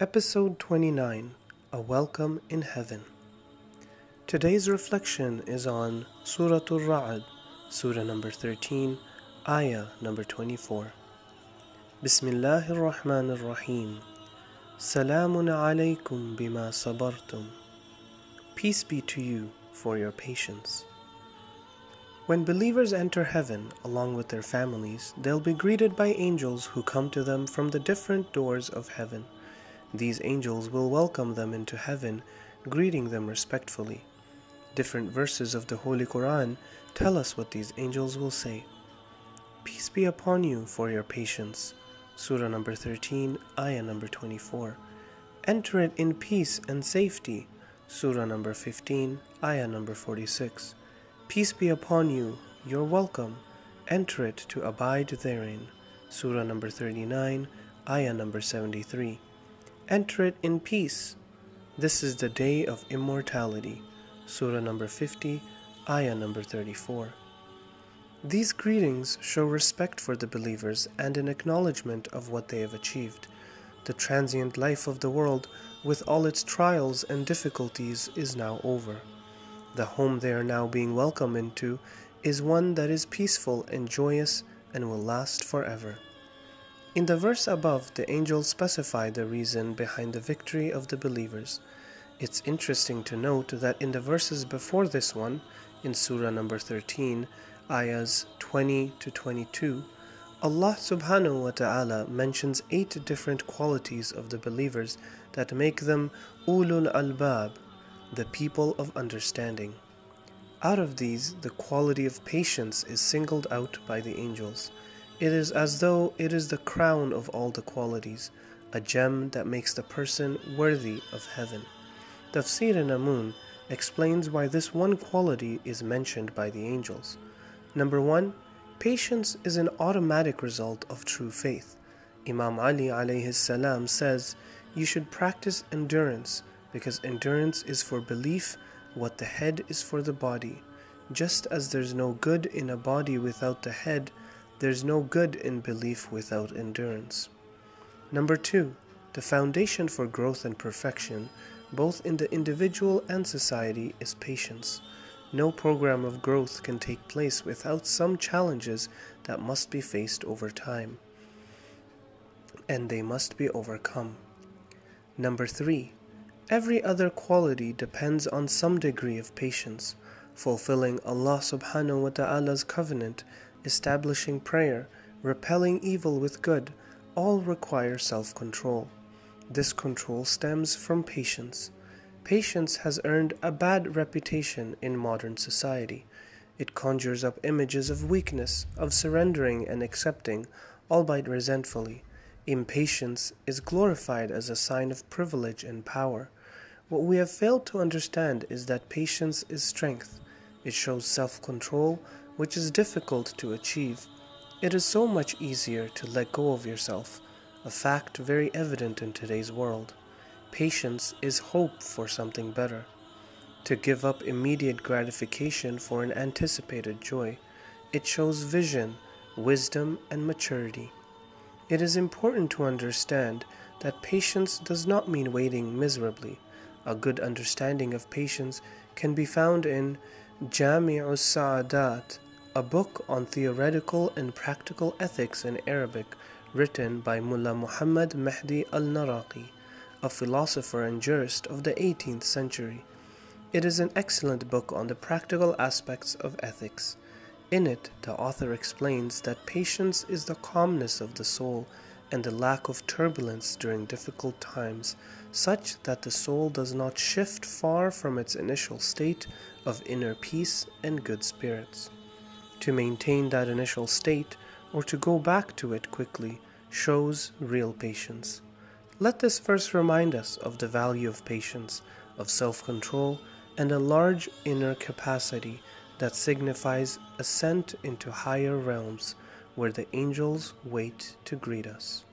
Episode 29 A Welcome in Heaven. Today's reflection is on Surah Al Ra'd, Surah number 13, Ayah number 24. Bismillah ar-Rahman ar-Rahim. Salamun alaykum bima sabartum. Peace be to you for your patience. When believers enter heaven along with their families, they'll be greeted by angels who come to them from the different doors of heaven. These angels will welcome them into heaven, greeting them respectfully. Different verses of the Holy Quran tell us what these angels will say. Peace be upon you for your patience. Surah number 13, ayah number 24. Enter it in peace and safety. Surah number 15, ayah number 46. Peace be upon you, you're welcome. Enter it to abide therein. Surah number 39, ayah number 73. Enter it in peace. This is the day of immortality. Surah number 50, ayah number 34. These greetings show respect for the believers and an acknowledgement of what they have achieved. The transient life of the world, with all its trials and difficulties, is now over. The home they are now being welcomed into is one that is peaceful and joyous and will last forever. In the verse above, the angels specify the reason behind the victory of the believers. It's interesting to note that in the verses before this one, in Surah number 13, ayahs 20 to 22, Allah subhanahu wa ta'ala mentions eight different qualities of the believers that make them ulul albab, the people of understanding. Out of these, the quality of patience is singled out by the angels. It is as though it is the crown of all the qualities, a gem that makes the person worthy of heaven. Tafsir Namun explains why this one quality is mentioned by the angels. Number one, patience is an automatic result of true faith. Imam Ali alayhi salam says, You should practice endurance because endurance is for belief what the head is for the body. Just as there's no good in a body without the head, there's no good in belief without endurance. Number two, the foundation for growth and perfection, both in the individual and society, is patience. No program of growth can take place without some challenges that must be faced over time, and they must be overcome. Number three, Every other quality depends on some degree of patience, fulfilling Allah subhanahu wa ta'ala's covenant, establishing prayer, repelling evil with good, all require self control. This control stems from patience. Patience has earned a bad reputation in modern society. It conjures up images of weakness, of surrendering and accepting, albeit resentfully. Impatience is glorified as a sign of privilege and power. What we have failed to understand is that patience is strength. It shows self control, which is difficult to achieve. It is so much easier to let go of yourself, a fact very evident in today's world. Patience is hope for something better. To give up immediate gratification for an anticipated joy, it shows vision, wisdom, and maturity. It is important to understand that patience does not mean waiting miserably. A good understanding of patience can be found in Jami'us Sa'adat, a book on theoretical and practical ethics in Arabic written by Mullah Muhammad Mahdi al-Naraqi, a philosopher and jurist of the 18th century. It is an excellent book on the practical aspects of ethics. In it, the author explains that patience is the calmness of the soul and the lack of turbulence during difficult times, such that the soul does not shift far from its initial state of inner peace and good spirits. To maintain that initial state, or to go back to it quickly, shows real patience. Let this verse remind us of the value of patience, of self control, and a large inner capacity that signifies ascent into higher realms where the angels wait to greet us.